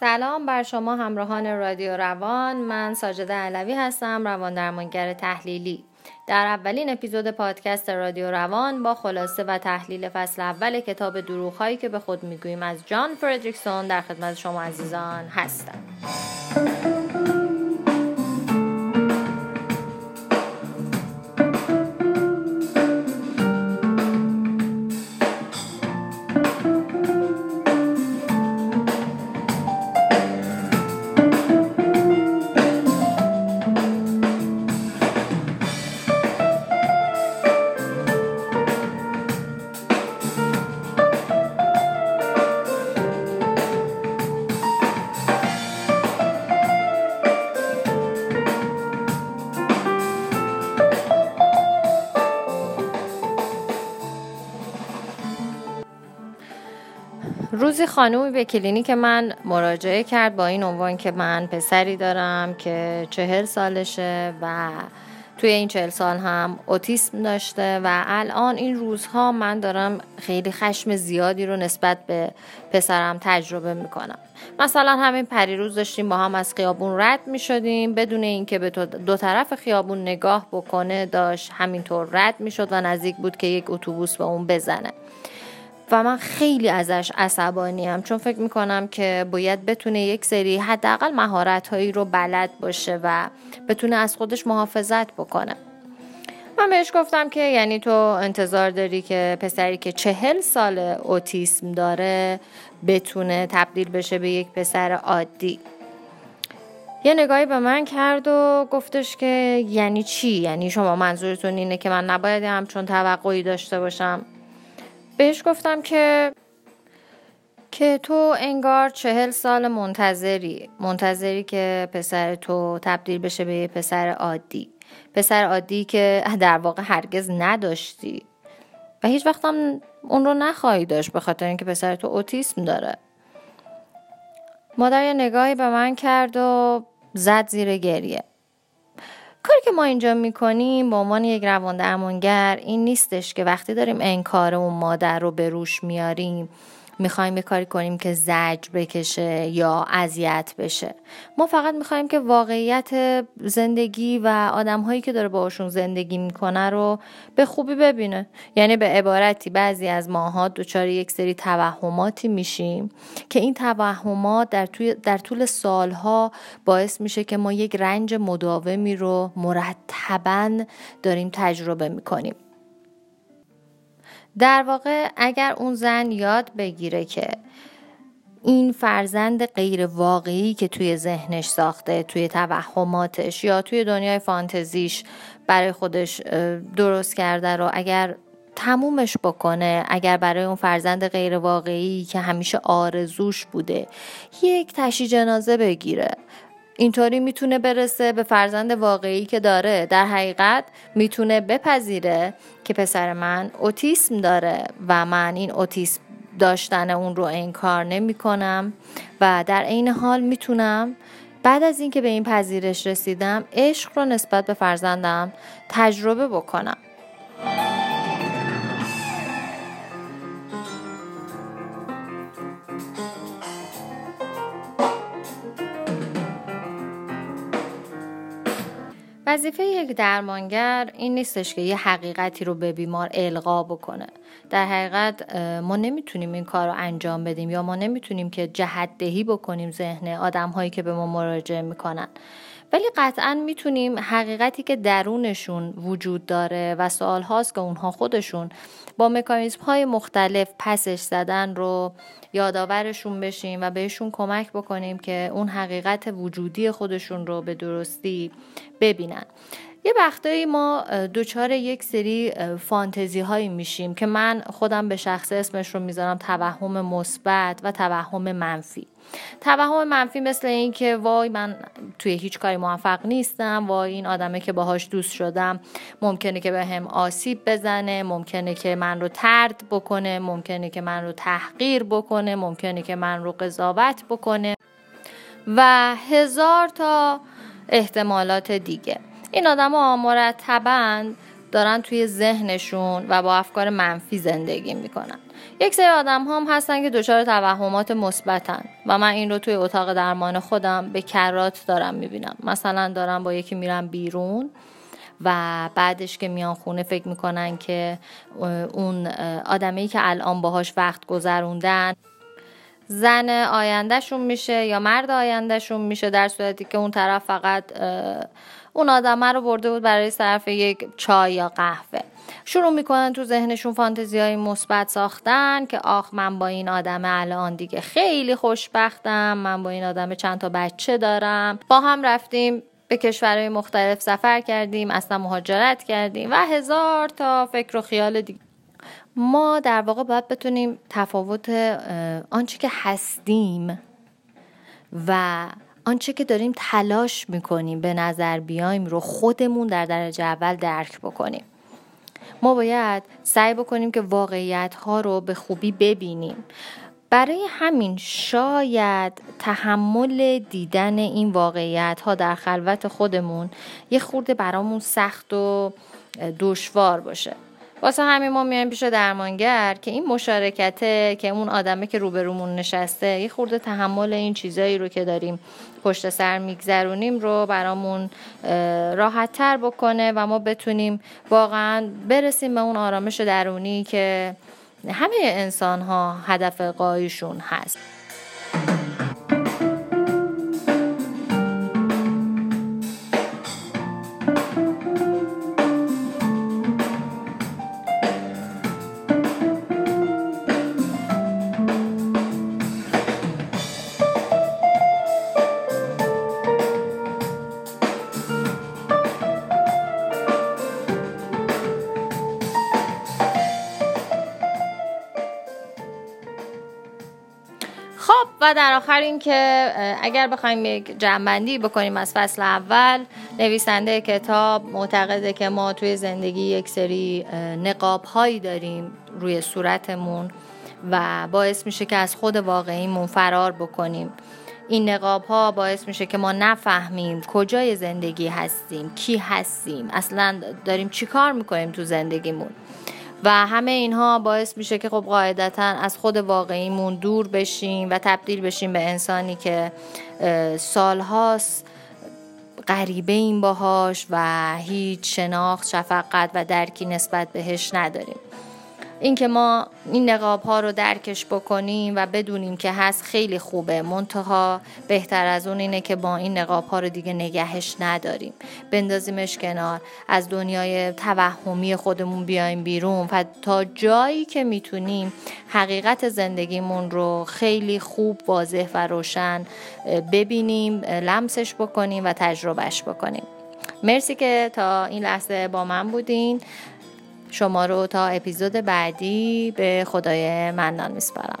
سلام بر شما همراهان رادیو روان. من ساجده علوی هستم روان درمانگر تحلیلی. در اولین اپیزود پادکست رادیو روان با خلاصه و تحلیل فصل اول کتاب دروغهایی که به خود می‌گوییم از جان فردریکسون در خدمت شما عزیزان هستم. روزی خانومی به کلینیک من مراجعه کرد با این عنوان که من پسری دارم که چهل سالشه و توی این چهل سال هم اوتیسم داشته و الان این روزها من دارم خیلی خشم زیادی رو نسبت به پسرم تجربه می‌کنم. مثلا همین پریروز داشتیم با هم از خیابون رد می شدیم بدون اینکه به دو طرف خیابون نگاه بکنه داشت همینطور رد می شد و نزدیک بود که یک اتوبوس به اون بزنه. و من خیلی ازش عصبانیم. چون فکر می‌کنم که باید بتونه یک سری حداقل مهارت هایی رو بلد باشه و بتونه از خودش محافظت بکنه. من بهش گفتم که یعنی تو انتظار داری که پسری که چهل سال اوتیسم داره بتونه تبدیل بشه به یک پسر عادی. یه نگاهی به من کرد و گفتش که یعنی چی؟ یعنی شما منظورتون اینه که من نباید همچون توقعی داشته باشم؟ بهش گفتم که که تو انگار چهل سال منتظری منتظری که پسر تو تبدیل بشه به پسر عادی. پسر عادی که در واقع هرگز نداشتی. و هیچ وقت هم اون رو نخواهی داشت به خاطر اینکه پسر تو اوتیسم داره. مادر یه نگاهی به من کرد و زد زیر گریه. کاری که ما اینجا می‌کنیم به عنوان یک روان درمانگر این نیستش که وقتی داریم انکار اون مادر رو به روش میاریم می‌خوایم یه کاری کنیم که زج بکشه یا اذیت بشه. ما فقط می‌خوایم که واقعیت زندگی و آدم هایی که داره باشون زندگی می‌کنه رو به خوبی ببینه. یعنی به عبارتی بعضی از ماها دچار یک سری توهماتی میشیم که این توهمات در, در طول سالها باعث میشه که ما یک رنج مداومی رو مرتبا داریم تجربه می‌کنیم. در واقع اگر اون زن یاد بگیره که این فرزند غیر واقعی که توی ذهنش ساخته توی توهماتش یا توی دنیای فانتزیش برای خودش درست کرده رو اگر تمومش بکنه اگر برای اون فرزند غیر واقعی که همیشه آرزوش بوده یک تشی جنازه بگیره. اینطوری می‌تونه برسه به فرزند واقعی که داره. در حقیقت می‌تونه بپذیره که پسر من اوتیسم داره و من این اوتیسم داشتن اون رو انکار نمی کنم و در عین حال می‌تونم بعد از اینکه به این پذیرش رسیدم عشق رو نسبت به فرزندم تجربه بکنم. وظیفه یک درمانگر این نیستش که یه حقیقتی رو به بیمار القا بکنه. در حقیقت ما نمی‌تونیم این کار رو انجام بدیم یا ما نمی‌تونیم که جهت دهی بکنیم ذهن آدم هایی که به ما مراجعه می‌کنن. ولی قطعا می‌تونیم حقیقتی که درونشون وجود داره و سوال هاست که اونها خودشون با مکانیزم های مختلف پسش زدن رو یادآورشون بشیم و بهشون کمک بکنیم که اون حقیقت وجودی خودشون رو به درستی ببینن. یه وقتایی ما دوچار یک سری فانتزی هایی میشیم که من خودم به شخص اسمش رو می‌ذارم توهم مثبت و توهم منفی. توهم منفی مثل این که وای من توی هیچ کاری موفق نیستم وای این آدمه که باهاش دوست شدم ممکنه که به هم آسیب بزنه ممکنه که من رو ترد بکنه ممکنه که من رو تحقیر بکنه ممکنه که من رو قضاوت بکنه و هزار تا احتمالات دیگه. این آدم ها مرتبا دارن توی ذهنشون و با افکار منفی زندگی می‌کنن. یک سری آدم هم هستن که دچار توهمات مثبتن و من این رو توی اتاق درمان خودم به کرات دارم می‌بینم. مثلا دارم با یکی میرم بیرون و بعدش که میان خونه فکر می‌کنن که اون آدمی که الان باهاش وقت گذروندن زن آیندهشون میشه یا مرد آیندهشون میشه در صورتی که اون طرف فقط اون آدمه رو برده بود برای صرف یک چای یا قهوه. شروع می‌کنن تو ذهنشون فانتزی های مثبت ساختن که آخ من با این آدم الان دیگه خیلی خوشبختم من با این آدم چند تا بچه دارم. با هم رفتیم به کشورهای مختلف سفر کردیم اصلا مهاجرت کردیم و هزار تا فکر و خیال دیگه. ما در واقع باید بتونیم تفاوت آنچه که هستیم و آنچه که داریم تلاش می‌کنیم به نظر بیایم رو خودمون در درجه اول درک بکنیم. ما باید سعی بکنیم که واقعیت ها رو به خوبی ببینیم. برای همین شاید تحمل دیدن این واقعیت ها در خلوت خودمون یه خورده برامون سخت و دشوار باشه. واسه همین ما میایم پیش درمانگر که این مشارکته که اون آدمه که روبرومون نشسته یه خورده تحمل این چیزایی رو که داریم پشت سر میگذرونیم رو برامون راحت تر بکنه و ما بتونیم واقعا برسیم به اون آرامش درونی که همه انسان ها هدف قایشون هست. و در آخر این که اگر بخوایم یک جنبندی بکنیم از فصل اول نویسنده کتاب معتقده که ما توی زندگی یک سری نقاب هایی داریم روی صورتمون و باعث میشه که از خود واقعیمون فرار بکنیم. این نقاب ها باعث میشه که ما نفهمیم کجای زندگی هستیم کی هستیم اصلا داریم چی کار می‌کنیم تو زندگیمون. و همه اینها باعث میشه که خب قاعدتا از خود واقعیمون دور بشیم و تبدیل بشیم به انسانی که سالهاست غریبه این باهاش و هیچ شناخت شفقت و درکی نسبت بهش نداریم. اینکه ما این نقاب ها رو درکش بکنیم و بدونیم که هست خیلی خوبه. منتها بهتر از اون اینه که با این نقاب ها رو دیگه نگهش نداریم. بندازیمش کنار. از دنیای توهمی خودمون بیایم بیرون و تا جایی که می‌تونیم حقیقت زندگیمون رو خیلی خوب واضح و روشن ببینیم لمسش بکنیم و تجربهش بکنیم. مرسی که تا این لحظه با من بودین. شما رو تا اپیزود بعدی به خدای منان میسپارم.